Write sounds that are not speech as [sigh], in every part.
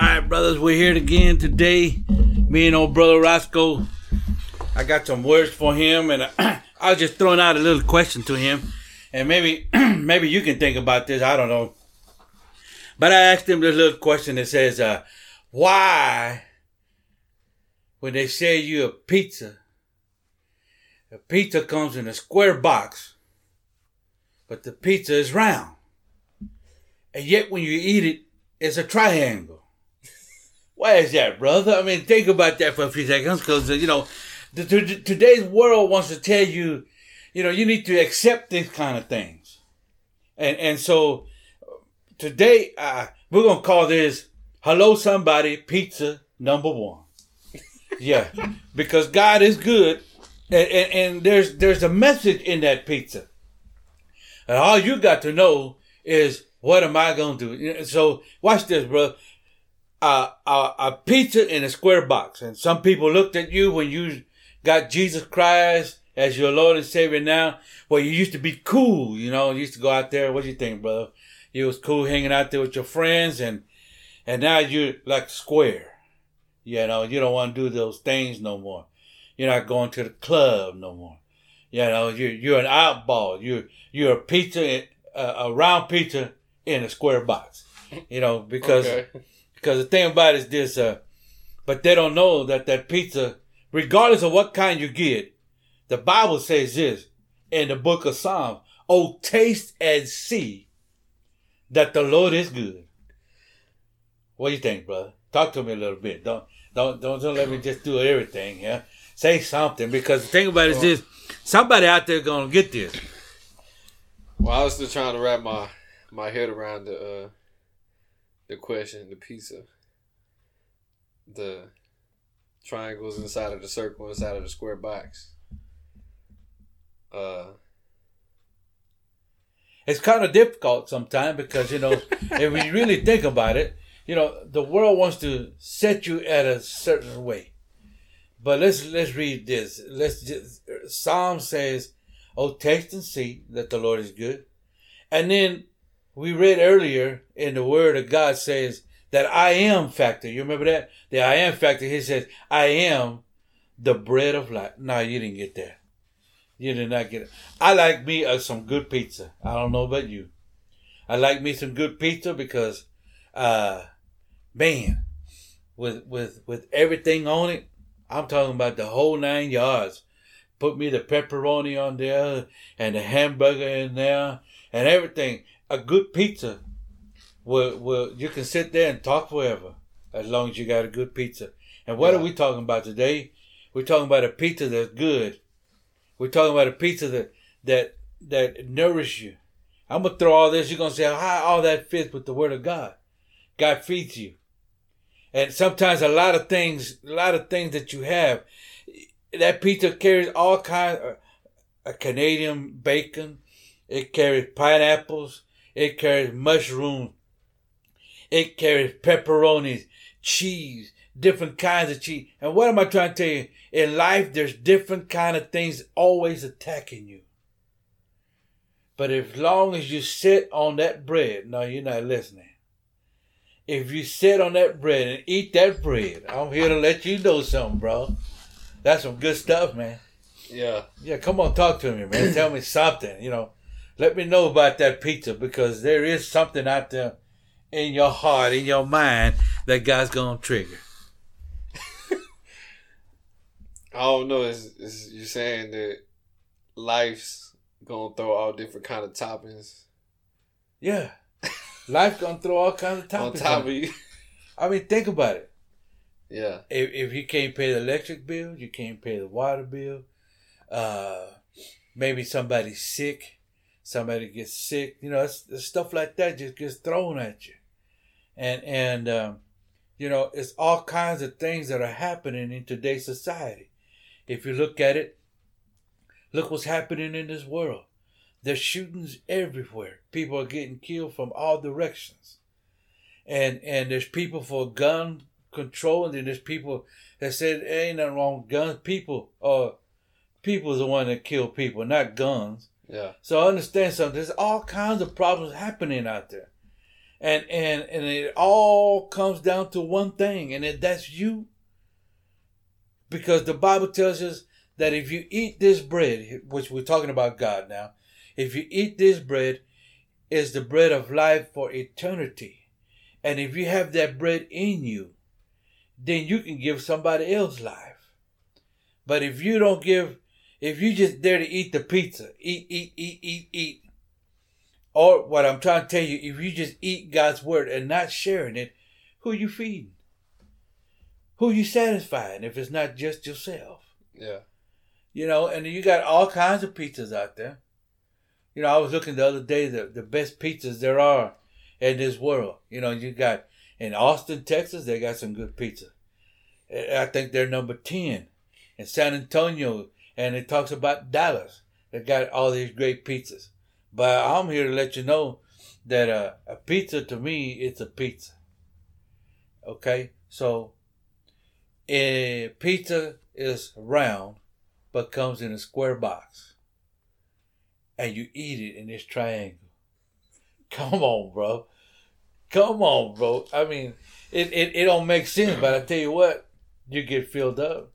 All right, brothers, we're here again today. Me and old brother Roscoe. I got some words for him, and [clears throat] I was just throwing out a little question to him, and maybe, [clears throat] maybe you can think about this. I don't know, but I asked him this little question that says, uh, "Why, when they sell you a pizza, a pizza comes in a square box, but the pizza is round, and yet when you eat it, it's a triangle?" Why is that, brother? I mean, think about that for a few seconds, because you know, the, the, today's world wants to tell you, you know, you need to accept these kind of things, and and so today uh, we're gonna call this "Hello Somebody Pizza Number One." yeah, [laughs] because God is good, and, and, and there's there's a message in that pizza, and all you got to know is what am I gonna do? So watch this, bro a, a, a pizza in a square box. And some people looked at you when you got Jesus Christ as your Lord and Savior now. Well, you used to be cool, you know, you used to go out there. What do you think, brother? You was cool hanging out there with your friends and, and now you're like square. You know, you don't want to do those things no more. You're not going to the club no more. You know, you're, you're an outball. You're, you're a pizza, uh, a round pizza in a square box. You know, because okay. Because the thing about it is this, uh, but they don't know that that pizza, regardless of what kind you get, the Bible says this in the book of Psalms, oh, taste and see that the Lord is good. What do you think, brother? Talk to me a little bit. Don't, don't, don't, don't let me just do everything, yeah? Say something, because the thing about it is this, somebody out there gonna get this. Well, I was still trying to wrap my, my head around the, uh, the question, the pizza, the triangles inside of the circle, inside of the square box. Uh, it's kind of difficult sometimes because you know [laughs] if we really think about it, you know the world wants to set you at a certain way. But let's let's read this. Let's just Psalm says, "Oh, taste and see that the Lord is good," and then we read earlier in the word of God says that I am factor. You remember that? The I am factor. He says, I am the bread of life. No, you didn't get that. You did not get it. I like me uh, some good pizza. I don't know about you. I like me some good pizza because, uh, man, with, with, with everything on it, I'm talking about the whole nine yards. Put me the pepperoni on there and the hamburger in there and everything a good pizza will will you can sit there and talk forever as long as you got a good pizza. And what yeah. are we talking about today? We're talking about a pizza that's good. We're talking about a pizza that that that nourishes you. I'm gonna throw all this. You're gonna say how all that fits with the Word of God. God feeds you, and sometimes a lot of things, a lot of things that you have, that pizza carries all kinds. Of, uh, a Canadian bacon, it carries pineapples, it carries mushrooms. It carries pepperonis, cheese, different kinds of cheese. And what am I trying to tell you? In life, there's different kind of things always attacking you. But as long as you sit on that bread, no, you're not listening. If you sit on that bread and eat that bread, I'm here to let you know something, bro. That's some good stuff, man. Yeah. Yeah, come on, talk to me, man. Tell me something, you know let me know about that pizza because there is something out there in your heart, in your mind, that God's gonna trigger. [laughs] I don't know. It's, it's, you're saying that life's gonna throw all different kind of toppings. Yeah, life gonna throw all kinds of [laughs] toppings on top of you. I mean, think about it. Yeah. If if you can't pay the electric bill, you can't pay the water bill. Uh, maybe somebody's sick somebody gets sick, you know, it's, it's stuff like that just gets thrown at you. And, and, um, you know, it's all kinds of things that are happening in today's society. If you look at it, look what's happening in this world. There's shootings everywhere. People are getting killed from all directions. And, and there's people for gun control, and then there's people that said ain't nothing wrong with guns. People, uh, people is the one that kill people, not guns. Yeah. So I understand something. There's all kinds of problems happening out there. And and and it all comes down to one thing, and that's you. Because the Bible tells us that if you eat this bread, which we're talking about God now, if you eat this bread, is the bread of life for eternity. And if you have that bread in you, then you can give somebody else life. But if you don't give, if you just there to eat the pizza, eat, eat, eat, eat, eat, or what I'm trying to tell you, if you just eat God's word and not sharing it, who are you feeding? Who are you satisfying if it's not just yourself? Yeah. You know, and you got all kinds of pizzas out there. You know, I was looking the other day the the best pizzas there are in this world. You know, you got in Austin, Texas, they got some good pizza. I think they're number ten. In San Antonio, and it talks about Dallas. that got all these great pizzas. But I'm here to let you know that uh, a pizza to me, it's a pizza. Okay, so a pizza is round, but comes in a square box, and you eat it in this triangle. [laughs] Come on, bro. Come on, bro. I mean, it, it, it don't make sense, but I tell you what, you get filled up.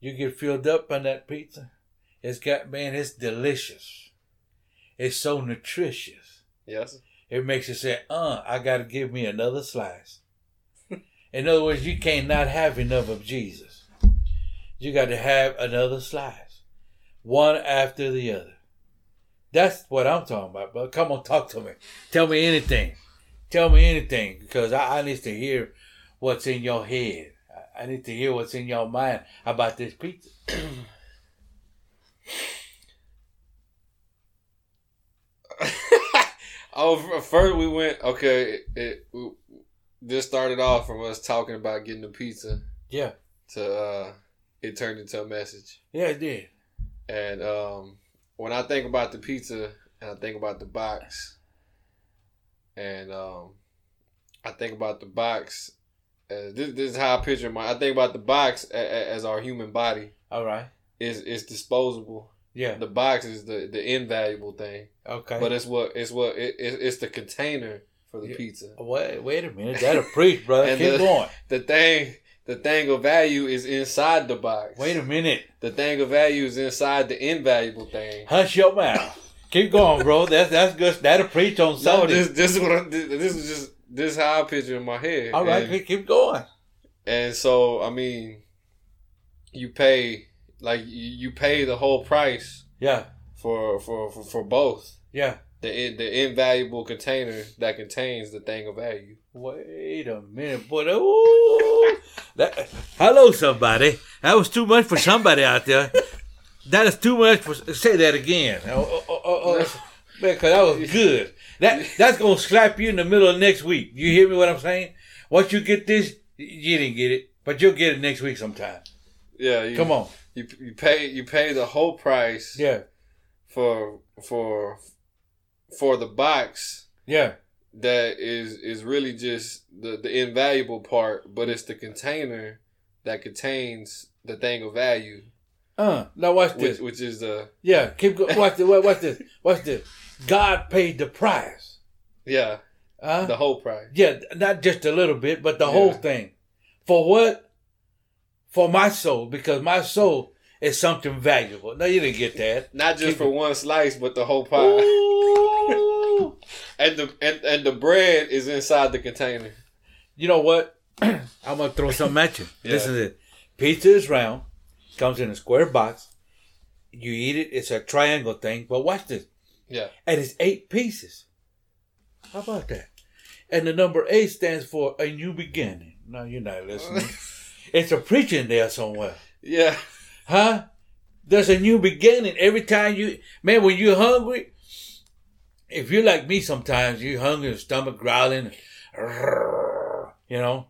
You get filled up on that pizza. It's got man, it's delicious. It's so nutritious. Yes. It makes you say, uh, I gotta give me another slice. [laughs] In other words, you can't not have enough of Jesus. You got to have another slice. One after the other. That's what I'm talking about, But Come on, talk to me. Tell me anything. Tell me anything because I, I need to hear what's in your head. I, need to hear what's in your mind about this pizza. [clears throat] oh, first we went. Okay, it, it this started off from us talking about getting the pizza Yeah. to uh, it turned into a message. Yeah, it did. And um, when I think about the pizza and I think about the box, and um, I think about the box, as this, this is how I picture my. I think about the box as, as our human body All right. is is disposable. Yeah. The box is the the invaluable thing, Okay. but it's what it's what it, it, it's the container for the Yeah. pizza. wait, wait a minute. That'll preach, brother. [laughs] Keep the- going. [laughs] The thing. The thing of value is inside the box. Wait a minute. The thing of value is inside the invaluable thing. Hush your mouth. Keep going, bro. That's that's good. That'll preach on No, this this is what I, this, this is just this is how I picture in my head. All right, and, keep- going. and so I mean, you pay like you, pay the whole price Yeah, for for for, for both yeah. the the invaluable container that contains the thing of value. Wait a minute, boy. Ooh, that, hello, somebody. That was too much for somebody out there. That is too much for. Say that again. Oh, oh, oh, oh, oh. [laughs] Man, 'cause that was good. That that's gonna slap you in the middle of next week. You hear me? What I'm saying? Once you get this, you didn't get it, but you'll get it next week sometime. Yeah, you, Come on. You you pay you pay the whole price Yeah, for for for the box yeah. that is is really just the the invaluable part, but it's the container that contains the thing of value, Uh, now watch this. which is the Yeah, keep going. Watch this. Watch this. Watch this. God paid the price. yeah Uh, the whole price. Yeah, not just a little bit, but the whole thing. For what? For my soul, because my soul is something valuable. No, you didn't get that. Not just Keep for one slice, but the whole pie. [laughs] And the and, and the bread is inside the container. you know what? [clears throat] I'm gonna throw something at you. Yeah. Listen to this. Pizza is round, comes in a square box. You eat it, it's a triangle thing. But watch this. Yeah. And it's eight pieces. How about that? And the number eight stands for a new beginning. No, you're not listening. [laughs] it's a preaching there somewhere. Yeah. Huh? There's a new beginning every time you, man, when you're hungry, if you're like me sometimes, you're hungry, your stomach growling, you know.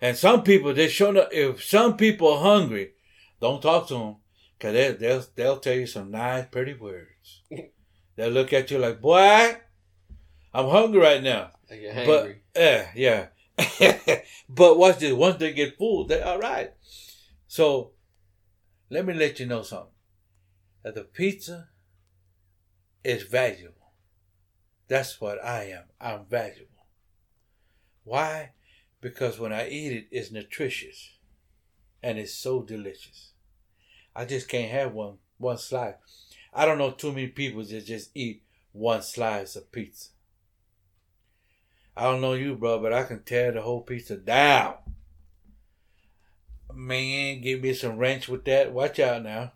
And some people, they show up, if some people are hungry, don't talk to them, because they, they'll, they'll tell you some nice, pretty words. [laughs] They'll look at you like, boy, I'm hungry right now. They get But hangry. yeah, yeah. [laughs] but watch this. Once they get full, they're all right. So let me let you know something. That the pizza is valuable. That's what I am. I'm valuable. Why? Because when I eat it, it's nutritious and it's so delicious. I just can't have one one slice. I don't know too many people that just eat one slice of pizza. I don't know you, bro, but I can tear the whole pizza down. Man, give me some wrench with that. Watch out now.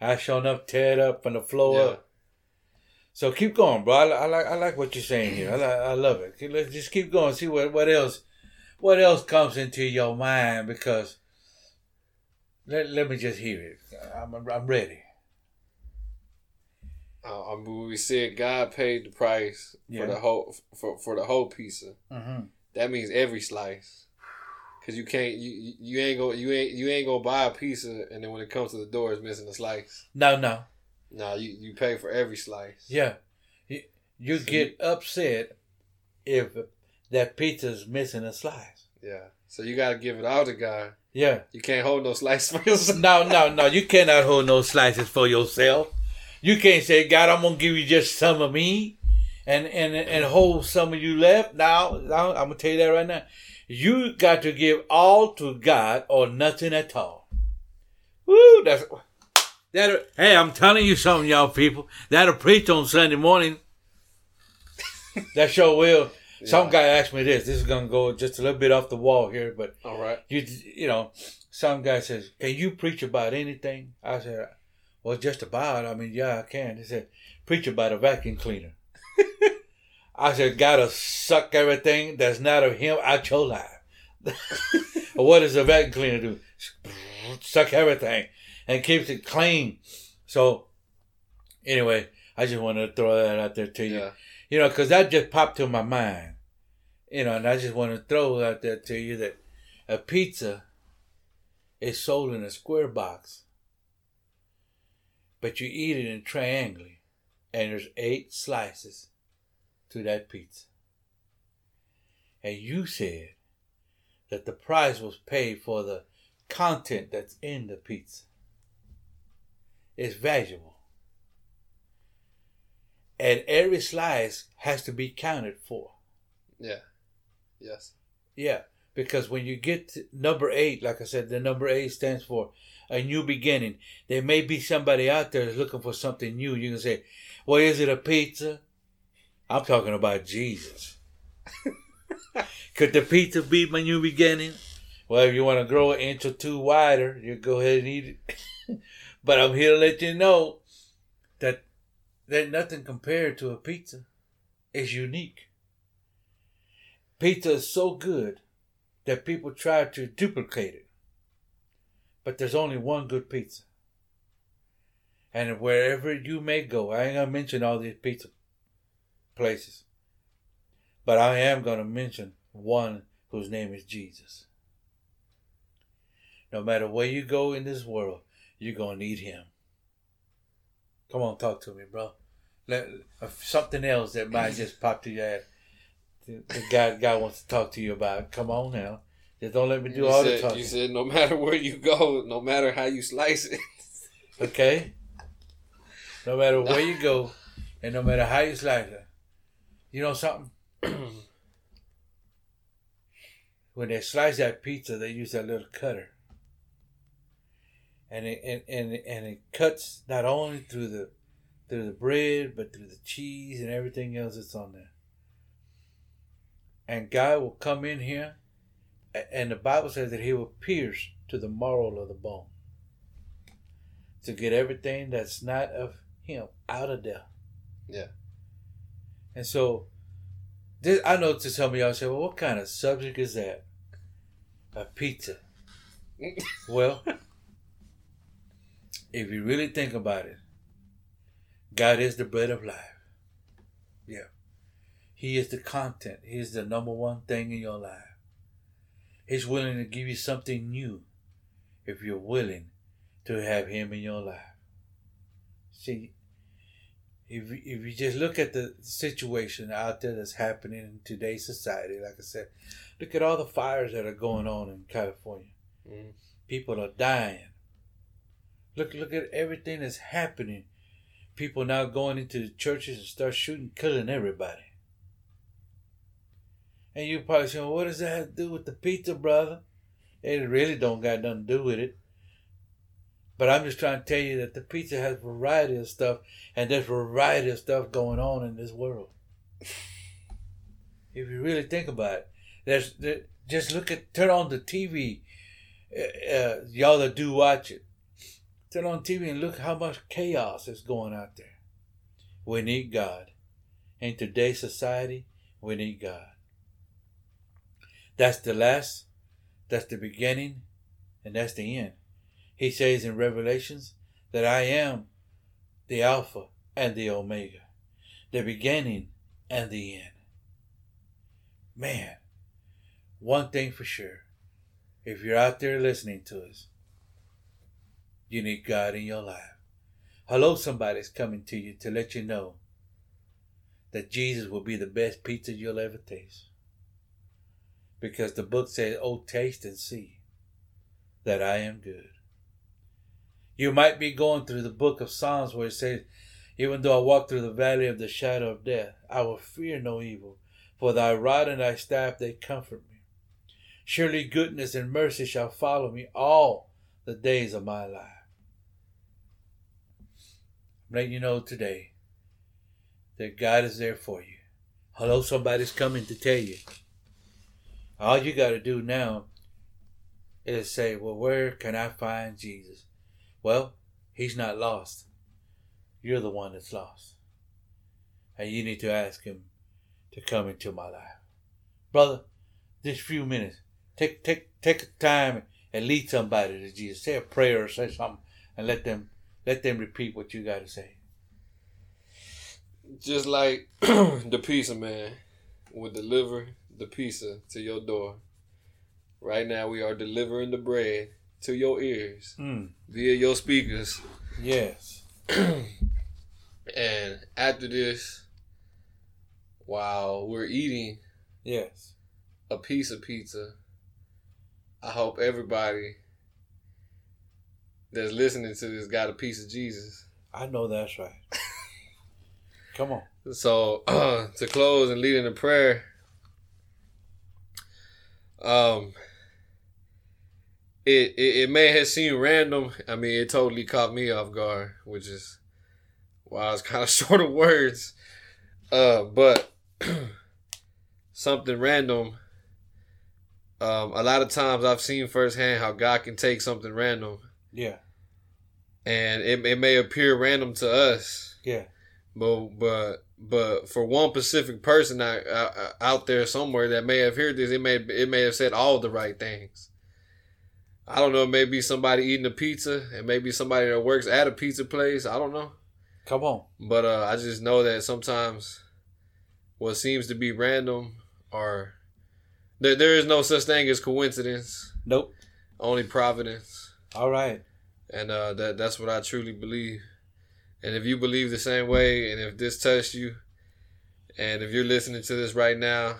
I sure enough tear it up from the floor Yeah. up. So keep going, bro. I, I like I like what you're saying here. I I love it. Let's just keep going. See what what else what else comes into your mind because let, let me just hear it. I'm I'm ready. Uh, I mean, we said God paid the price Yeah. for the whole for, for the whole pizza. Mm-hmm. That means every slice. Cause you can't you you- you ain't gonna you ain't you ain't gonna buy a pizza and then when it comes to the door it's missing a slice. No, no. no. you, you pay for every slice. Yeah. You, you So get upset if that pizza's missing a slice. Yeah. So you gotta give it all to God. Yeah. You can't hold no slices for yourself. No, no, no. You cannot hold no slices for yourself. You can't say, God, I'm gonna give you just some of me, and and and hold some of you left. Now, I'm gonna tell you that right now. You got to give all to God or nothing at all. Woo! That's that. Hey, I'm telling you something, y'all people. That'll preach on Sunday morning. that sure will. Some guy asked me this. This is gonna go just a little bit off the wall here, but All right. you you know, some guy says, "Can you preach about anything?" I said, "Well, just about. I mean, yeah, I can." He said, "Preach about a vacuum cleaner." [laughs] I said, "Gotta suck everything that's not of him out your life." [laughs] what does a vacuum cleaner do? Suck everything and keeps it clean. So, anyway, I just wanted to throw that out there to you Yeah. You know, because that just popped to my mind, you know, and I just want to throw out there to you that a pizza is sold in a square box, but you eat it in triangle, and there's eight slices to that pizza. And you said that the price was paid for the content that's in the pizza. It's valuable and every slice has to be counted for. Yeah. Yes. Yeah, because when you get to number eight, like I said, the number eight stands for a new beginning. There may be somebody out there that's looking for something new. You can say, "Well, is it a pizza?" I'm talking about Jesus. [laughs] Could the pizza be my new beginning? Well, if you want to grow an inch or two wider, you go ahead and eat it. [laughs] but I'm here to let you know that there's nothing compared to a pizza. It's unique. Pizza is so good that people try to duplicate it. But there's only one good pizza. And wherever you may go, I ain't gonna mention all these pizza places. But I am gonna mention one whose name is Jesus. No matter where you go in this world, you're gonna need him. Come on, talk to me, bro. Let, uh, something else that might just pop to your head. The, the guy, guy wants to talk to you about. Come on now. Just don't let me do you all said, the talking. You said no matter where you go, no matter how you slice it. [laughs] Okay? No matter where you go, and no matter how you slice it. You know something? [clears throat] when they slice that pizza, they use that little cutter. And it and, and, and it cuts not only through the through the bread, but through the cheese and everything else that's on there. And God will come in here, and the Bible says that He will pierce to the marrow of the bone to get everything that's not of Him out of there. Yeah. And so, this, I know to some of y'all say, well, what kind of subject is that? A pizza. [laughs] well, if you really think about it, God is the bread of life. Yeah. He is the content. He is the number one thing in your life. He's willing to give you something new if you're willing to have Him in your life. See, if you- if you just look at the situation out there that's happening in today's society, like I said, look at all the fires that are going on in California. Mhm. People are dying. Look look at everything that's happening people now going into the churches and start shooting, killing everybody. And you probably saying, well, what does that have to do with the pizza, brother? It really don't got nothing to do with it. But I'm just trying to tell you that the pizza has variety of stuff, and there's variety of stuff going on in this world. if you really think about it, there's there, just look at turn on the TV, uh, uh, y'all that do watch it. Turn on TV and look how much chaos is going out there. We need God. In today's society, we need God. That's the last, that's the beginning, and that's the end. He says in Revelations that I am the Alpha and the Omega, the beginning and the end. Man, one thing for sure. If you're out there listening to us, you need God in your life. Hello, somebody's coming to you to let you know that Jesus will be the best pizza you'll ever taste. Because the book says, Oh, taste and see that I am good. You might be going through the book of Psalms where it says, Even though I walk through the valley of the shadow of death, I will fear no evil, for thy rod and thy staff they comfort me. Surely goodness and mercy shall follow me all the days of my life. I'm letting you know today that God is there for you. Hello, somebody's coming to tell you. All you got to do now is say, Well, where can I find Jesus? Well, he's not lost. You're the one that's lost. And you need to ask him to come into my life. Brother, this few minutes, take take take time and lead somebody to Jesus. Say a prayer or say something and let them let them repeat what you gotta say. Just like [clears throat] the pizza man would deliver the pizza to your door. Right now we are delivering the bread to your ears Mm. via your speakers. Yes. [clears throat] And after this, while we're eating Yes. a piece of pizza, I hope everybody that's listening to this got a piece of Jesus. I know that's right. Come on. So [clears throat] to close and lead in a prayer, um, it, it it may have seemed random. I mean, it totally caught me off guard, which is why I was [laughs] kind of short of words. Uh, but [clears throat] something random. Um, a lot of times I've seen firsthand how God can take something random, Yeah. And it, it may appear random to us, Yeah. but but but for one specific person out, out, out there somewhere that may have heard this, it may it may have said all the right things. I don't know. Maybe somebody eating a pizza, and maybe somebody that works at a pizza place. I don't know, Come on. but uh, I just know that sometimes what seems to be random or there there is no such thing as coincidence, Nope. only providence. All right. And uh, that that's what I truly believe. And if you believe the same way, and if this touched you, and if you're listening to this right now,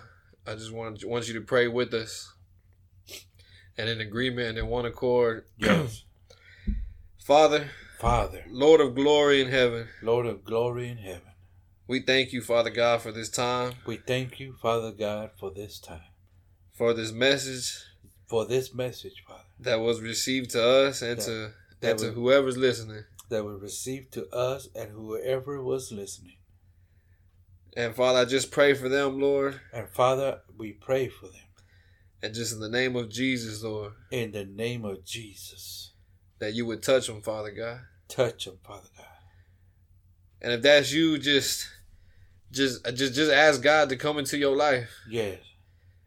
I just want want you to pray with us, and in agreement and in one accord. Yes. [clears throat] Father, Father, Lord of glory in heaven, Lord of glory in heaven, we thank you, Father God, for this time, we thank you, Father God, for this time, for this message. For this message, Father, that was received to us and That- to that to was- whoever's listening. that was received to us and whoever was listening. And Father, I just pray for them, Lord, And Father, we pray for them and just in the name of Jesus, Lord, in the name of Jesus. that you would touch them, Father God. Touch them, Father God. And if that's you, just just just just ask God to come into your life. Yes.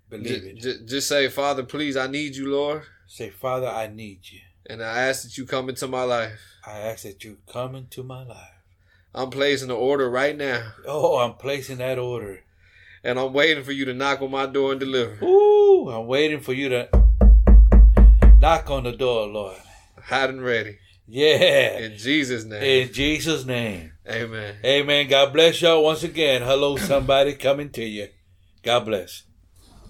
Believe it. Just, just say, Father, please, I need you, Lord, Say, Father, I need you. And I ask that you come into my life. I ask that you come into my life. I'm placing the order right now, Oh, I'm placing that order. and I'm waiting for you to knock on my door and deliver. Ooh, I'm waiting for you to knock on the door, Lord. Hot and ready. Yeah. In Jesus' name. In Jesus' name. Amen. Amen. God bless y'all once again. Hello, somebody coming to you. God bless.